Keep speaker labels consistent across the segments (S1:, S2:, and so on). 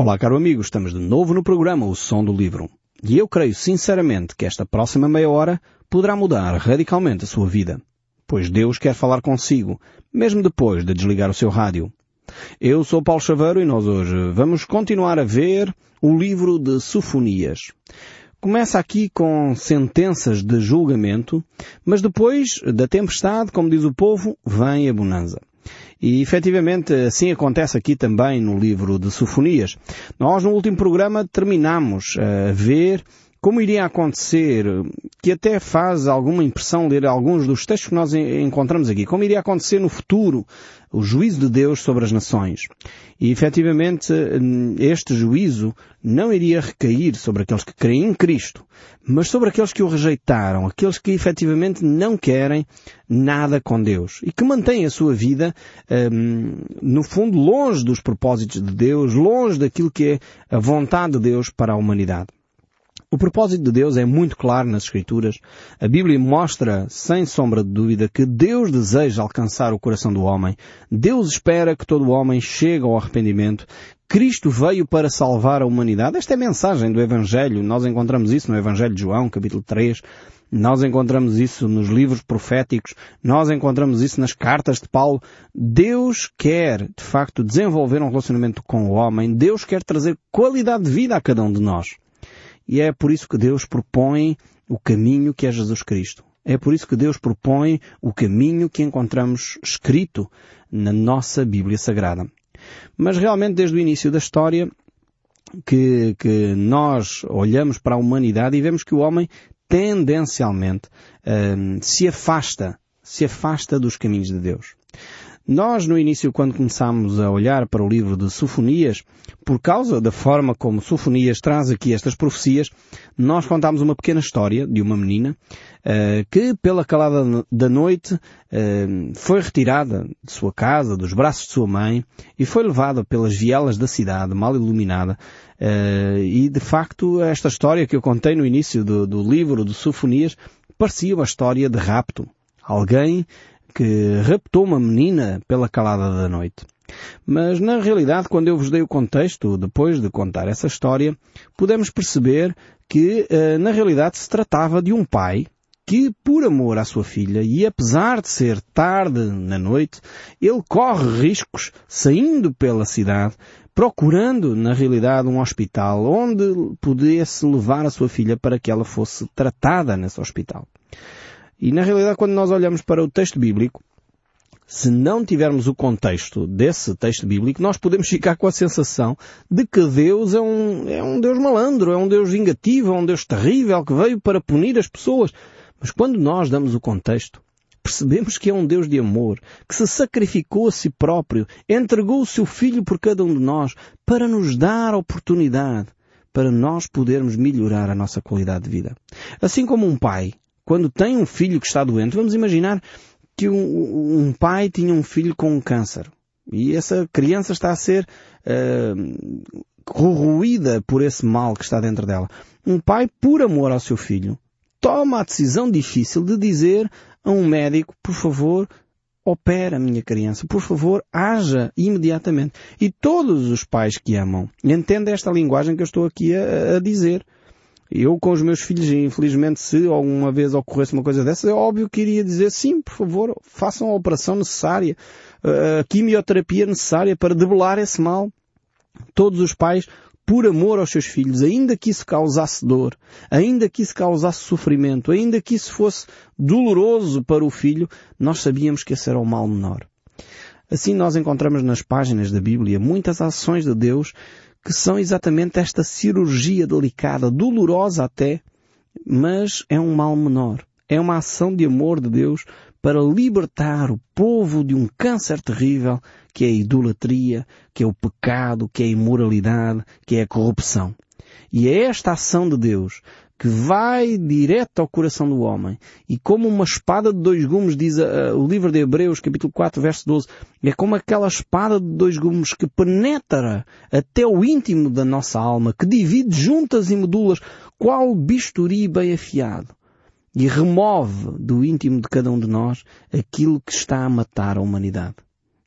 S1: Olá, caro amigo, estamos de novo no programa O Som do Livro. E eu creio sinceramente que esta próxima meia hora poderá mudar radicalmente a sua vida. Pois Deus quer falar consigo, mesmo depois de desligar o seu rádio. Eu sou Paulo Chaveiro e nós hoje vamos continuar a ver o livro de Sofonias. Começa aqui com sentenças de julgamento, mas depois da tempestade, como diz o povo, vem a bonança. E efetivamente assim acontece aqui também no livro de Sofonias. Nós no último programa terminamos a ver como iria acontecer, que até faz alguma impressão ler alguns dos textos que nós encontramos aqui, como iria acontecer no futuro o juízo de Deus sobre as nações. E efetivamente este juízo não iria recair sobre aqueles que creem em Cristo, mas sobre aqueles que o rejeitaram, aqueles que efetivamente não querem nada com Deus e que mantêm a sua vida, hum, no fundo, longe dos propósitos de Deus, longe daquilo que é a vontade de Deus para a humanidade. O propósito de Deus é muito claro nas Escrituras. A Bíblia mostra, sem sombra de dúvida, que Deus deseja alcançar o coração do homem. Deus espera que todo homem chegue ao arrependimento. Cristo veio para salvar a humanidade. Esta é a mensagem do Evangelho. Nós encontramos isso no Evangelho de João, capítulo 3. Nós encontramos isso nos livros proféticos. Nós encontramos isso nas cartas de Paulo. Deus quer, de facto, desenvolver um relacionamento com o homem. Deus quer trazer qualidade de vida a cada um de nós. E é por isso que Deus propõe o caminho que é Jesus Cristo. É por isso que Deus propõe o caminho que encontramos escrito na nossa Bíblia Sagrada. Mas realmente desde o início da história que, que nós olhamos para a humanidade e vemos que o homem tendencialmente hum, se afasta, se afasta dos caminhos de Deus. Nós, no início, quando começámos a olhar para o livro de Sofonias, por causa da forma como Sofonias traz aqui estas profecias, nós contámos uma pequena história de uma menina uh, que, pela calada da noite, uh, foi retirada de sua casa, dos braços de sua mãe, e foi levada pelas vielas da cidade, mal iluminada. Uh, e, de facto, esta história que eu contei no início do, do livro de Sofonias parecia uma história de rapto. Alguém que raptou uma menina pela calada da noite. Mas na realidade, quando eu vos dei o contexto, depois de contar essa história, pudemos perceber que eh, na realidade se tratava de um pai que, por amor à sua filha, e apesar de ser tarde na noite, ele corre riscos saindo pela cidade, procurando, na realidade, um hospital onde pudesse levar a sua filha para que ela fosse tratada nesse hospital. E na realidade, quando nós olhamos para o texto bíblico, se não tivermos o contexto desse texto bíblico, nós podemos ficar com a sensação de que Deus é um, é um Deus malandro, é um Deus vingativo, é um Deus terrível que veio para punir as pessoas. Mas quando nós damos o contexto, percebemos que é um Deus de amor, que se sacrificou a si próprio, entregou o seu Filho por cada um de nós, para nos dar a oportunidade para nós podermos melhorar a nossa qualidade de vida. Assim como um pai quando tem um filho que está doente, vamos imaginar que um, um pai tinha um filho com um câncer e essa criança está a ser uh, corroída por esse mal que está dentro dela. Um pai, por amor ao seu filho, toma a decisão difícil de dizer a um médico, por favor, opera a minha criança, por favor, haja imediatamente. E todos os pais que amam entendem esta linguagem que eu estou aqui a, a dizer. Eu com os meus filhos, infelizmente, se alguma vez ocorresse uma coisa dessa, é óbvio que iria dizer sim, por favor, façam a operação necessária, a quimioterapia necessária para debelar esse mal. Todos os pais, por amor aos seus filhos, ainda que isso causasse dor, ainda que isso causasse sofrimento, ainda que isso fosse doloroso para o filho, nós sabíamos que esse era o mal menor. Assim nós encontramos nas páginas da Bíblia muitas ações de Deus que são exatamente esta cirurgia delicada, dolorosa até, mas é um mal menor. É uma ação de amor de Deus para libertar o povo de um câncer terrível que é a idolatria, que é o pecado, que é a imoralidade, que é a corrupção. E é esta ação de Deus que vai direto ao coração do homem. E como uma espada de dois gumes, diz uh, o livro de Hebreus, capítulo 4, verso 12, é como aquela espada de dois gumes que penetra até o íntimo da nossa alma, que divide juntas e medulas, qual bisturi bem afiado. E remove do íntimo de cada um de nós aquilo que está a matar a humanidade,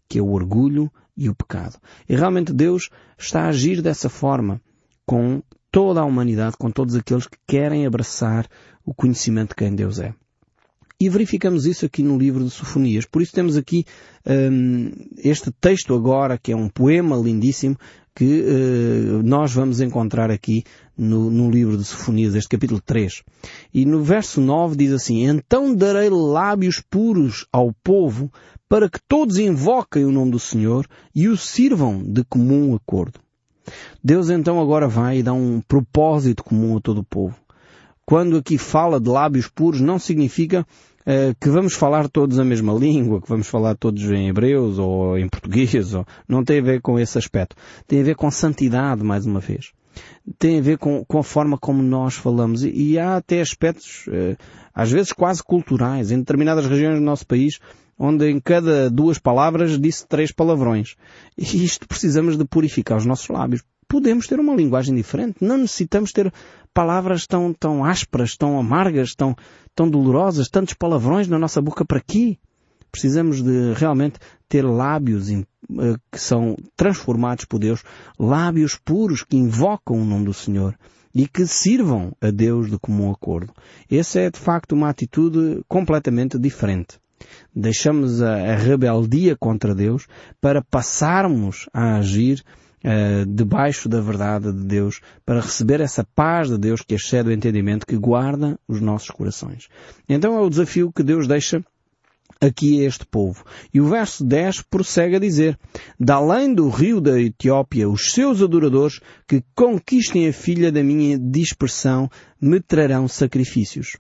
S1: que é o orgulho e o pecado. E realmente Deus está a agir dessa forma com toda a humanidade, com todos aqueles que querem abraçar o conhecimento de quem Deus é. E verificamos isso aqui no livro de Sofonias. Por isso temos aqui um, este texto agora, que é um poema lindíssimo, que uh, nós vamos encontrar aqui no, no, livro de Sofonias, este capítulo 3. E no verso 9 diz assim, Então darei lábios puros ao povo, para que todos invoquem o nome do Senhor e o sirvam de comum acordo. Deus então agora vai e dá um propósito comum a todo o povo. Quando aqui fala de lábios puros, não significa uh, que vamos falar todos a mesma língua, que vamos falar todos em hebreus ou em português, ou... não tem a ver com esse aspecto. Tem a ver com santidade, mais uma vez. Tem a ver com, com a forma como nós falamos. E, e há até aspectos, uh, às vezes quase culturais, em determinadas regiões do nosso país, onde em cada duas palavras disse três palavrões. E isto precisamos de purificar os nossos lábios. Podemos ter uma linguagem diferente, não necessitamos ter palavras tão, tão ásperas, tão amargas, tão, tão dolorosas, tantos palavrões na nossa boca para quê? Precisamos de realmente ter lábios eh, que são transformados por Deus, lábios puros que invocam o nome do Senhor e que sirvam a Deus de comum acordo. Essa é de facto uma atitude completamente diferente. Deixamos a, a rebeldia contra Deus para passarmos a agir uh, debaixo da verdade de Deus, para receber essa paz de Deus que excede o entendimento, que guarda os nossos corações. Então é o desafio que Deus deixa aqui a este povo. E o verso 10 prossegue a dizer, da além do rio da Etiópia, os seus adoradores que conquistem a filha da minha dispersão me trarão sacrifícios.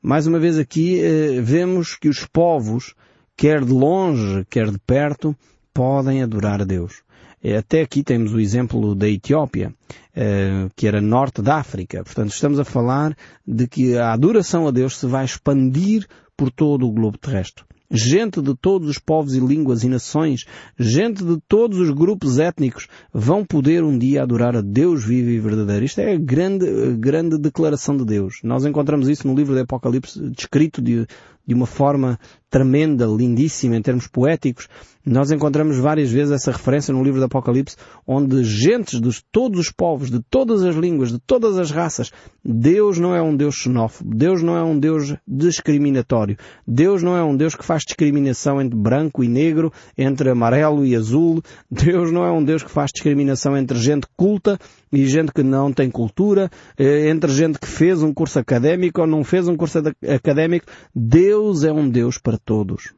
S1: Mais uma vez aqui eh, vemos que os povos, quer de longe, quer de perto, podem adorar a Deus. Eh, até aqui temos o exemplo da Etiópia, eh, que era norte da África. Portanto, estamos a falar de que a adoração a Deus se vai expandir por todo o globo terrestre gente de todos os povos e línguas e nações, gente de todos os grupos étnicos, vão poder um dia adorar a Deus vivo e verdadeiro. Isto é a grande, grande declaração de Deus. Nós encontramos isso no livro do Apocalipse, descrito de, de uma forma tremenda, lindíssima em termos poéticos. Nós encontramos várias vezes essa referência no livro do Apocalipse, onde gentes de todos os povos, de todas as línguas, de todas as raças, Deus não é um Deus xenófobo, Deus não é um Deus discriminatório, Deus não é um Deus que faz discriminação entre branco e negro, entre amarelo e azul, Deus não é um Deus que faz discriminação entre gente culta e gente que não tem cultura, eh, entre gente que fez um curso académico ou não fez um curso académico. Deus é um Deus para todos.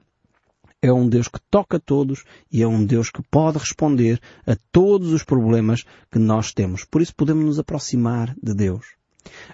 S1: É um Deus que toca todos e é um Deus que pode responder a todos os problemas que nós temos. Por isso podemos nos aproximar de Deus.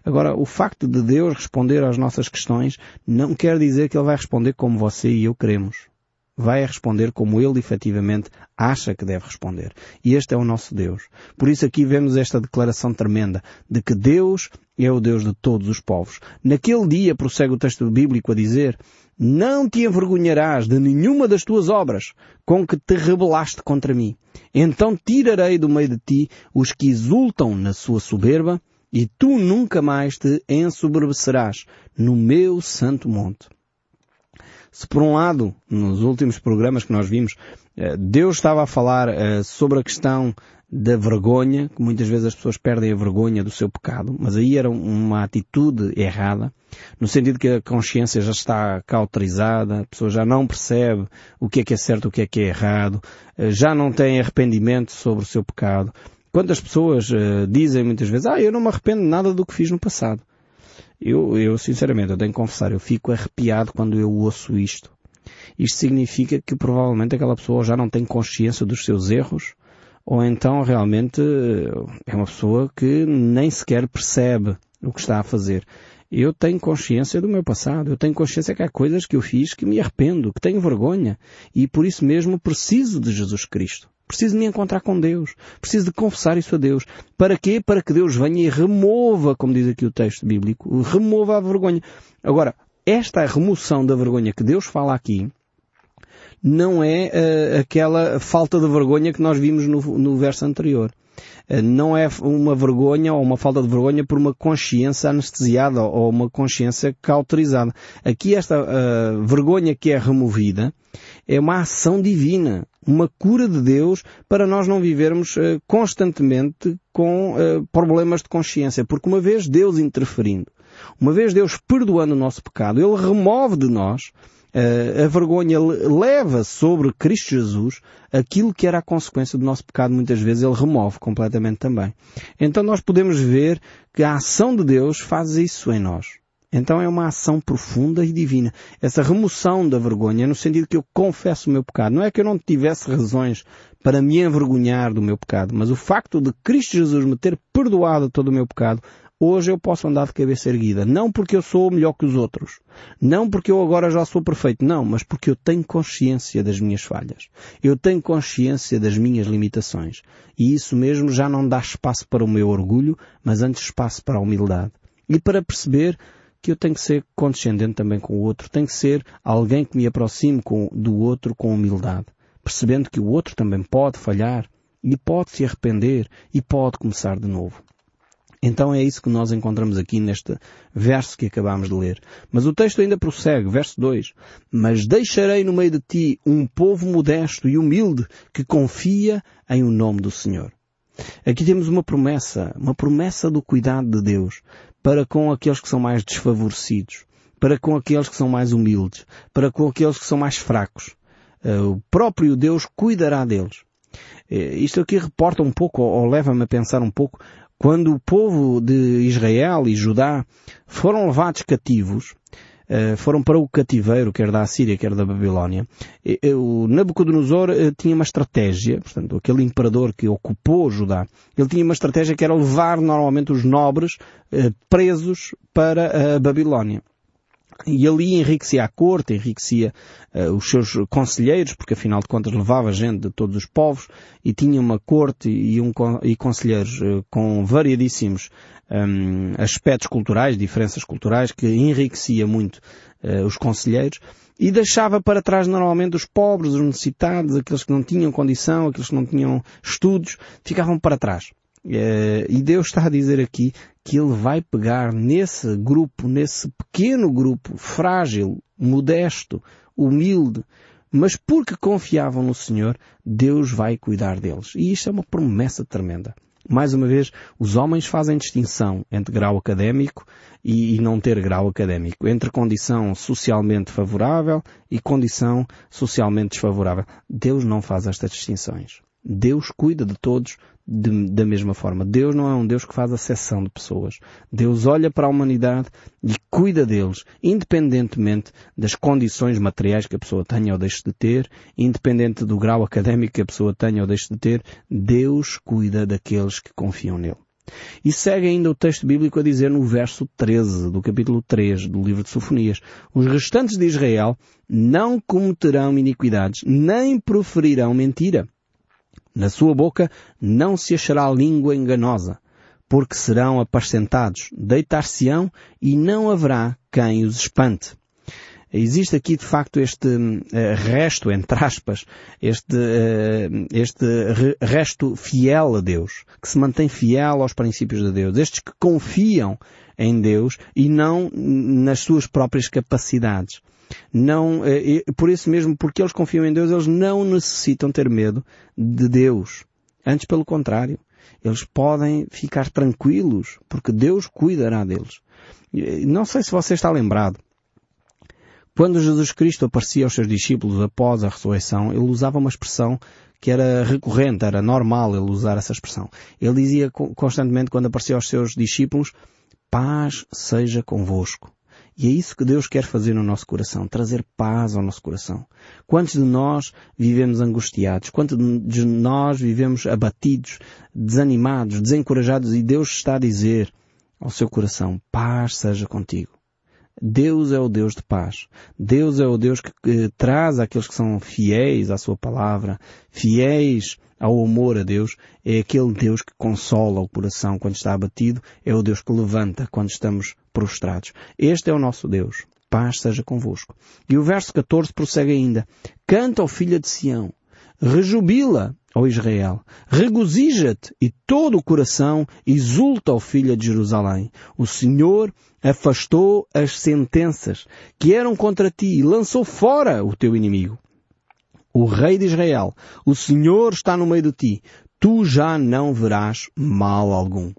S1: Agora, o facto de Deus responder às nossas questões não quer dizer que Ele vai responder como você e eu queremos vai responder como ele efetivamente acha que deve responder. E este é o nosso Deus. Por isso aqui vemos esta declaração tremenda de que Deus é o Deus de todos os povos. Naquele dia, prossegue o texto bíblico a dizer, não te envergonharás de nenhuma das tuas obras com que te rebelaste contra mim. Então tirarei do meio de ti os que exultam na sua soberba e tu nunca mais te ensoberbecerás no meu santo monte. Se por um lado, nos últimos programas que nós vimos, eh, Deus estava a falar eh, sobre a questão da vergonha, que muitas vezes as pessoas perdem a vergonha do seu pecado, mas aí era uma atitude errada, no sentido que a consciência já está cauterizada, a pessoa já não percebe o que é que é certo, o que é que é errado, eh, já não tem arrependimento sobre o seu pecado. Quantas pessoas dizem muitas vezes, ah, eu não me arrependo nada do que fiz no passado. Eu, eu sinceramente, eu tenho que confessar, eu fico arrepiado quando eu ouço isto. Isto significa que provavelmente aquela pessoa já não tem consciência dos seus erros, ou então realmente é uma pessoa que nem sequer percebe o que está a fazer. Eu tenho consciência do meu passado, eu tenho consciência que há coisas que eu fiz que me arrependo, que tenho vergonha, e por isso mesmo preciso de Jesus Cristo. Preciso de me encontrar com Deus. Preciso de confessar isso a Deus. Para quê? Para que Deus venha e remova, como diz aqui o texto bíblico, remova a vergonha. Agora, esta remoção da vergonha que Deus fala aqui, não é uh, aquela falta de vergonha que nós vimos no, no verso anterior. eh, não é uma vergonha ou uma falta de vergonha por uma consciência anestesiada ou uma consciência cauterizada. Aqui esta uh, vergonha que é removida é uma ação divina, uma cura de Deus para nós não vivermos uh, constantemente com uh, problemas de consciência, porque uma vez Deus interferindo, uma vez Deus perdoando o nosso pecado, Ele remove de nós Uh, a vergonha leva sobre Cristo Jesus aquilo que era a consequência do nosso pecado, muitas vezes ele remove completamente também. Então nós podemos ver que a ação de Deus faz isso em nós. Então é uma ação profunda e divina. Essa remoção da vergonha, no sentido que eu confesso o meu pecado. Não é que eu não tivesse razões para me envergonhar do meu pecado, mas o facto de Cristo Jesus me ter perdoado todo o meu pecado Hoje eu posso andar de cabeça erguida. Não porque eu sou melhor que os outros. Não porque eu agora já sou perfeito. Não, mas porque eu tenho consciência das minhas falhas. Eu tenho consciência das minhas limitações. E isso mesmo já não dá espaço para o meu orgulho, mas antes espaço para a humildade. E para perceber que eu tenho que ser condescendente também com o outro. Tenho que ser alguém que me aproxime com, do outro com humildade. Percebendo que o outro também pode falhar e pode se arrepender e pode começar de novo. Então é isso que nós encontramos aqui neste verso que acabamos de ler. Mas o texto ainda prossegue, verso 2. Mas deixarei no meio de ti um povo modesto e humilde que confia em o nome do Senhor. Aqui temos uma promessa, uma promessa do cuidado de Deus para com aqueles que são mais desfavorecidos, para com aqueles que são mais humildes, para com aqueles que são mais fracos. Eh, o próprio Deus cuidará deles. Eh, isto aqui reporta um pouco, ou leva-me a pensar um pouco, quando o povo de Israel e Judá foram levados cativos, foram para o cativeiro, quer da Assíria, quer da Babilónia, o Nabucodonosor eh, tinha uma estratégia, portanto, aquele imperador que ocupou Judá, ele tinha uma estratégia que era levar normalmente os nobres eh, presos para a Babilónia. E ali enriquecia a corte, enriquecia uh, os seus conselheiros, porque afinal de contas levava gente de todos os povos e tinha uma corte e, um, e conselheiros uh, com variadíssimos um, aspectos culturais, diferenças culturais, que enriquecia muito uh, os conselheiros e deixava para trás normalmente os pobres, os necessitados, aqueles que não tinham condição, aqueles que não tinham estudos, ficavam para trás. E Deus está a dizer aqui que Ele vai pegar nesse grupo, nesse pequeno grupo, frágil, modesto, humilde, mas porque confiavam no Senhor, Deus vai cuidar deles. E isto é uma promessa tremenda. Mais uma vez, os homens fazem distinção entre grau académico e, não ter grau académico, entre condição socialmente favorável e condição socialmente desfavorável. Deus não faz estas distinções. Deus cuida de todos de, da mesma forma. Deus não é um Deus que faz acessão de pessoas. Deus olha para a humanidade e cuida deles, independentemente das condições materiais que a pessoa tenha ou deixe de ter, independente do grau académico que a pessoa tenha ou deixe de ter, Deus cuida daqueles que confiam nele. E segue ainda o texto bíblico a dizer no verso 13 do capítulo 3 do livro de Sofonias, os restantes de Israel não cometerão iniquidades, nem proferirão mentira na sua boca não se achará língua enganosa, porque serão apacentados, deitar-se-ão e não haverá quem os espante. Existe aqui de facto este uh, resto, entre aspas, este, uh, este re resto fiel a Deus, que se mantém fiel aos princípios de Deus, estes que confiam em Deus e não nas suas próprias capacidades não, eh, por isso mesmo, porque eles confiam em Deus, eles não necessitam ter medo de Deus. Antes, pelo contrário, eles podem ficar tranquilos, porque Deus cuidará deles. Não sei se você está lembrado. Quando Jesus Cristo aparecia aos seus discípulos após a ressurreição, ele usava uma expressão que era recorrente, era normal ele usar essa expressão. Ele dizia constantemente quando aparecia aos seus discípulos, paz seja convosco. E é isso que Deus quer fazer no nosso coração, trazer paz ao nosso coração. Quantos de nós vivemos angustiados? Quantos de nós vivemos abatidos, desanimados, desencorajados e Deus está a dizer ao seu coração, paz seja contigo. Deus é o Deus de paz. Deus é o Deus que, que traz aqueles que são fiéis à sua palavra, fiéis ao amor a Deus, é aquele Deus que consola o coração quando está abatido, é o Deus que levanta quando estamos prostrados. Este é o nosso Deus. Paz seja convosco. E o verso 14 prossegue ainda. Canta, ó filha de Sião. rejubila, ó Israel, regozija-te e todo o coração exulta, ó filha de Jerusalém. O Senhor afastou as sentenças que eram contra ti e lançou fora o teu inimigo. O rei de Israel, o Senhor está no meio de ti, tu já não verás mal algum.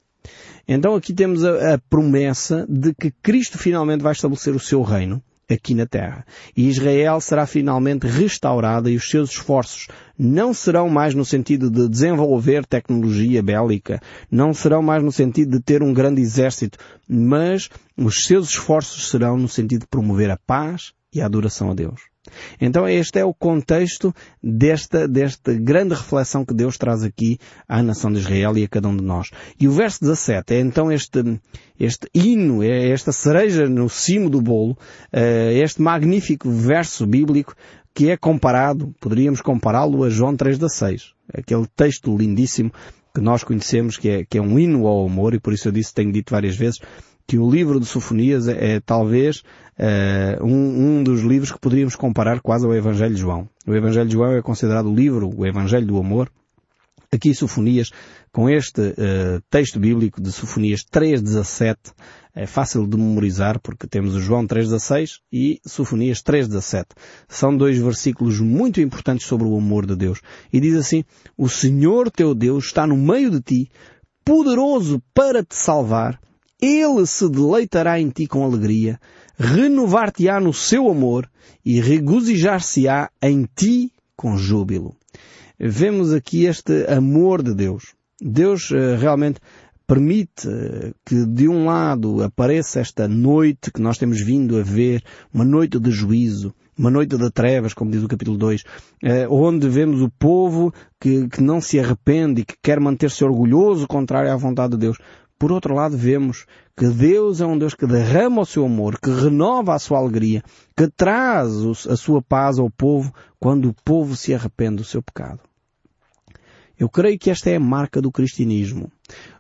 S1: Então aqui temos a, a, promessa de que Cristo finalmente vai estabelecer o seu reino aqui na terra. E Israel será finalmente restaurada e os seus esforços não serão mais no sentido de desenvolver tecnologia bélica, não serão mais no sentido de ter um grande exército, mas os seus esforços serão no sentido de promover a paz e a adoração a Deus. Então este é o contexto desta, desta grande reflexão que Deus traz aqui à nação de Israel e a cada um de nós. E o verso 17 é então este, este hino, é esta cereja no cimo do bolo, é este magnífico verso bíblico que é comparado, poderíamos compará-lo a João 3,6. Aquele texto lindíssimo que nós conhecemos que é, que é um hino ao amor e por isso eu disse, tenho dito várias vezes, que o livro de Sofonias é, é talvez uh, um, um, dos livros que poderíamos comparar quase ao Evangelho de João. O Evangelho de João é considerado o livro, o Evangelho do Amor. Aqui Sofonias, com este uh, texto bíblico de Sofonias 3.17, é fácil de memorizar porque temos o João 3.16 e Sofonias 3.17. São dois versículos muito importantes sobre o amor de Deus. E diz assim, o Senhor teu Deus está no meio de ti, poderoso para te salvar, ele se deleitará em ti com alegria, renovar-te-á no seu amor e regozijar-se-á em ti com júbilo. Vemos aqui este amor de Deus. Deus uh, realmente permite uh, que de um lado apareça esta noite que nós temos vindo a ver, uma noite de juízo, uma noite de trevas, como diz o capítulo 2, eh, onde vemos o povo que, que não se arrepende e que quer manter-se orgulhoso contrário à vontade de Deus. Por outro lado, vemos que Deus é um Deus que derrama o seu amor, que renova a sua alegria, que traz a sua paz ao povo quando o povo se arrepende do seu pecado. Eu creio que esta é a marca do cristianismo.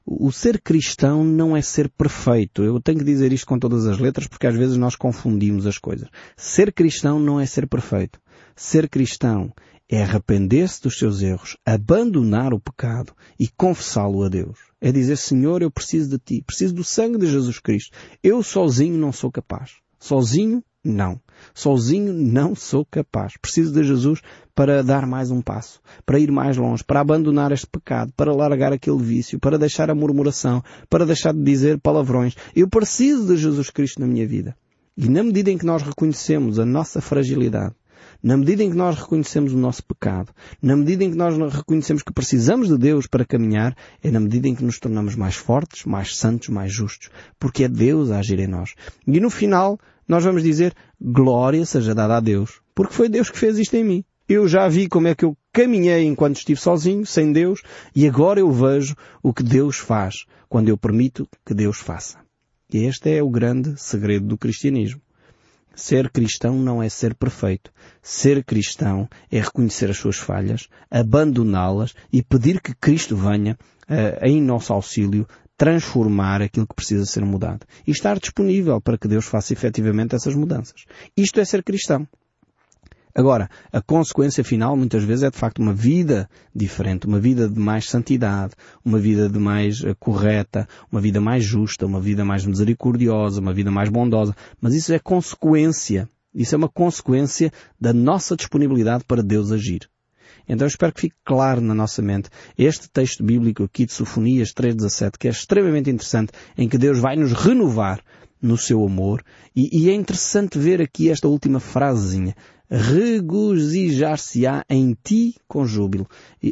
S1: O ser cristão não é ser perfeito. Eu tenho que dizer isto com todas as letras porque às vezes nós confundimos as coisas. Ser cristão não é ser perfeito. Ser cristão é arrepender-se dos seus erros, abandonar o pecado e confessá-lo a Deus. É dizer, Senhor, eu preciso de Ti, preciso do sangue de Jesus Cristo. Eu sozinho não sou capaz. Sozinho, não. Sozinho não sou capaz. Preciso de Jesus para dar mais um passo, para ir mais longe, para abandonar este pecado, para largar aquele vício, para deixar a murmuração, para deixar de dizer palavrões. Eu preciso de Jesus Cristo na minha vida. E na medida em que nós reconhecemos a nossa fragilidade, na medida em que nós reconhecemos o nosso pecado, na medida em que nós reconhecemos que precisamos de Deus para caminhar, é na medida em que nos tornamos mais fortes, mais santos, mais justos, porque é Deus a agir em nós. E no final, nós vamos dizer, glória seja dada a Deus, porque foi Deus que fez isto em mim. Eu já vi como é que eu caminhei enquanto estive sozinho, sem Deus, e agora eu vejo o que Deus faz quando eu permito que Deus faça. E este é o grande segredo do cristianismo. Ser cristão não é ser perfeito. Ser cristão é reconhecer as suas falhas, abandoná-las e pedir que Cristo venha uh, em nosso auxílio transformar aquilo que precisa ser mudado. E estar disponível para que Deus faça efetivamente essas mudanças. Isto é ser cristão. Agora, a consequência final muitas vezes é de facto uma vida diferente, uma vida de mais santidade, uma vida de mais uh, correta, uma vida mais justa, uma vida mais misericordiosa, uma vida mais bondosa. Mas isso é consequência. Isso é uma consequência da nossa disponibilidade para Deus agir. Então eu espero que fique claro na nossa mente este texto bíblico aqui de Sofonias 3.17, que é extremamente interessante, em que Deus vai nos renovar no seu amor. E, e é interessante ver aqui esta última frasezinha regozijar-se-á em ti com júbilo.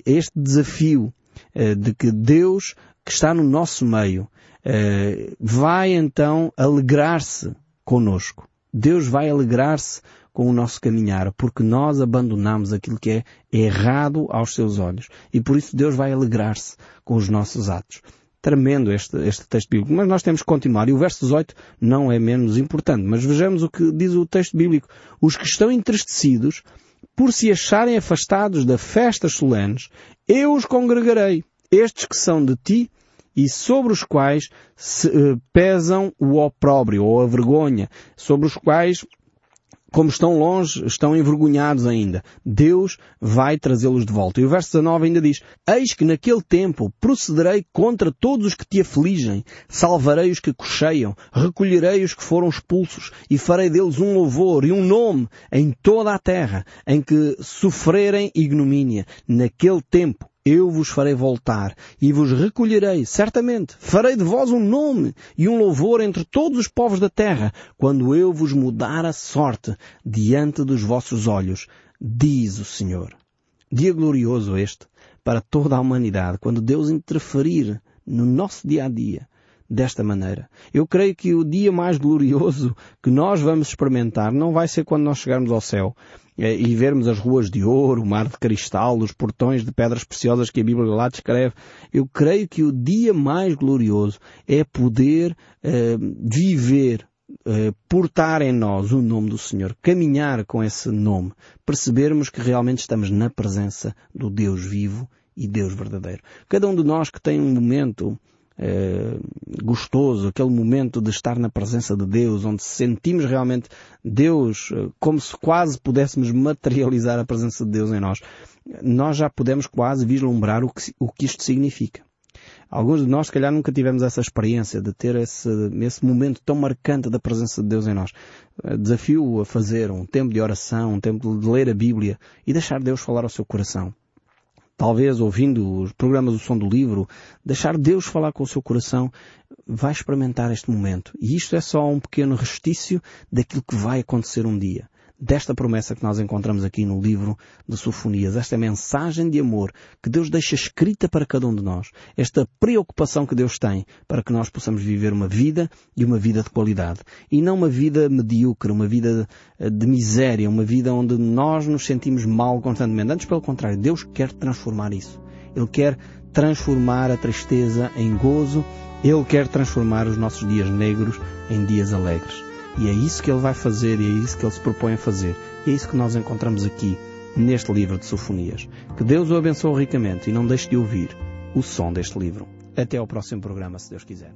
S1: Este desafio uh, de que Deus, que está no nosso meio, uh, vai então alegrar-se conosco. Deus vai alegrar-se com o nosso caminhar, porque nós abandonamos aquilo que é errado aos seus olhos. E por isso Deus vai alegrar-se com os nossos atos tremendo este, este texto bíblico. Mas nós temos que continuar. E o verso 18 não é menos importante. Mas vejamos o que diz o texto bíblico. Os que estão entristecidos, por se acharem afastados da festas solenes, eu os congregarei. Estes que são de ti e sobre os quais se, uh, pesam o opróbrio ou a vergonha, sobre os quais como estão longe, estão envergonhados ainda. Deus vai trazê-los de volta. E o verso 19 ainda diz, Eis que naquele tempo procederei contra todos os que te afligem, salvarei os que cocheiam, recolherei os que foram expulsos, e farei deles um louvor e um nome em toda a terra, em que sofrerem ignomínia. Naquele tempo eu vos farei voltar e vos recolherei, certamente. Farei de vós um nome e um louvor entre todos os povos da terra, quando eu vos mudar a sorte diante dos vossos olhos, diz o Senhor. Dia glorioso este para toda a humanidade, quando Deus interferir no nosso dia a dia desta maneira. Eu creio que o dia mais glorioso que nós vamos experimentar não vai ser quando nós chegarmos ao céu e vermos as ruas de ouro, o mar de cristal, os portões de pedras preciosas que a Bíblia lá descreve. Eu creio que o dia mais glorioso é poder eh, viver eh, portar em nós o nome do Senhor, caminhar com esse nome, percebermos que realmente estamos na presença do Deus vivo e Deus verdadeiro. Cada um de nós que tem um momento eh, gostoso, aquele momento de estar na presença de Deus, onde sentimos realmente Deus eh, como se quase pudéssemos materializar a presença de Deus em nós, nós já podemos quase vislumbrar o que, o que isto significa. Alguns de nós, se calhar, nunca tivemos essa experiência de ter esse, esse momento tão marcante da presença de Deus em nós. Eh, desafio a fazer um tempo de oração, um tempo de ler a Bíblia e deixar Deus falar ao seu coração talvez ouvindo os programas do Som do Livro, deixar Deus falar com o seu coração, vai experimentar este momento. E isto é só um pequeno restício daquilo que vai acontecer um dia desta promessa que nós encontramos aqui no livro de Sofonias, esta mensagem de amor que Deus deixa escrita para cada um de nós, esta preocupação que Deus tem para que nós possamos viver uma vida e uma vida de qualidade. E não uma vida medíocre, uma vida eh, de miséria, uma vida onde nós nos sentimos mal constantemente. Antes, pelo contrário, Deus quer transformar isso. Ele quer transformar a tristeza em gozo, Ele quer transformar os nossos dias negros em dias alegres. E é isso que ele vai fazer e é isso que ele se propõe a fazer. E é isso que nós encontramos aqui neste livro de Sofonias. Que Deus o abençoe ricamente e não deixe de ouvir o som deste livro. Até ao próximo programa, se Deus quiser.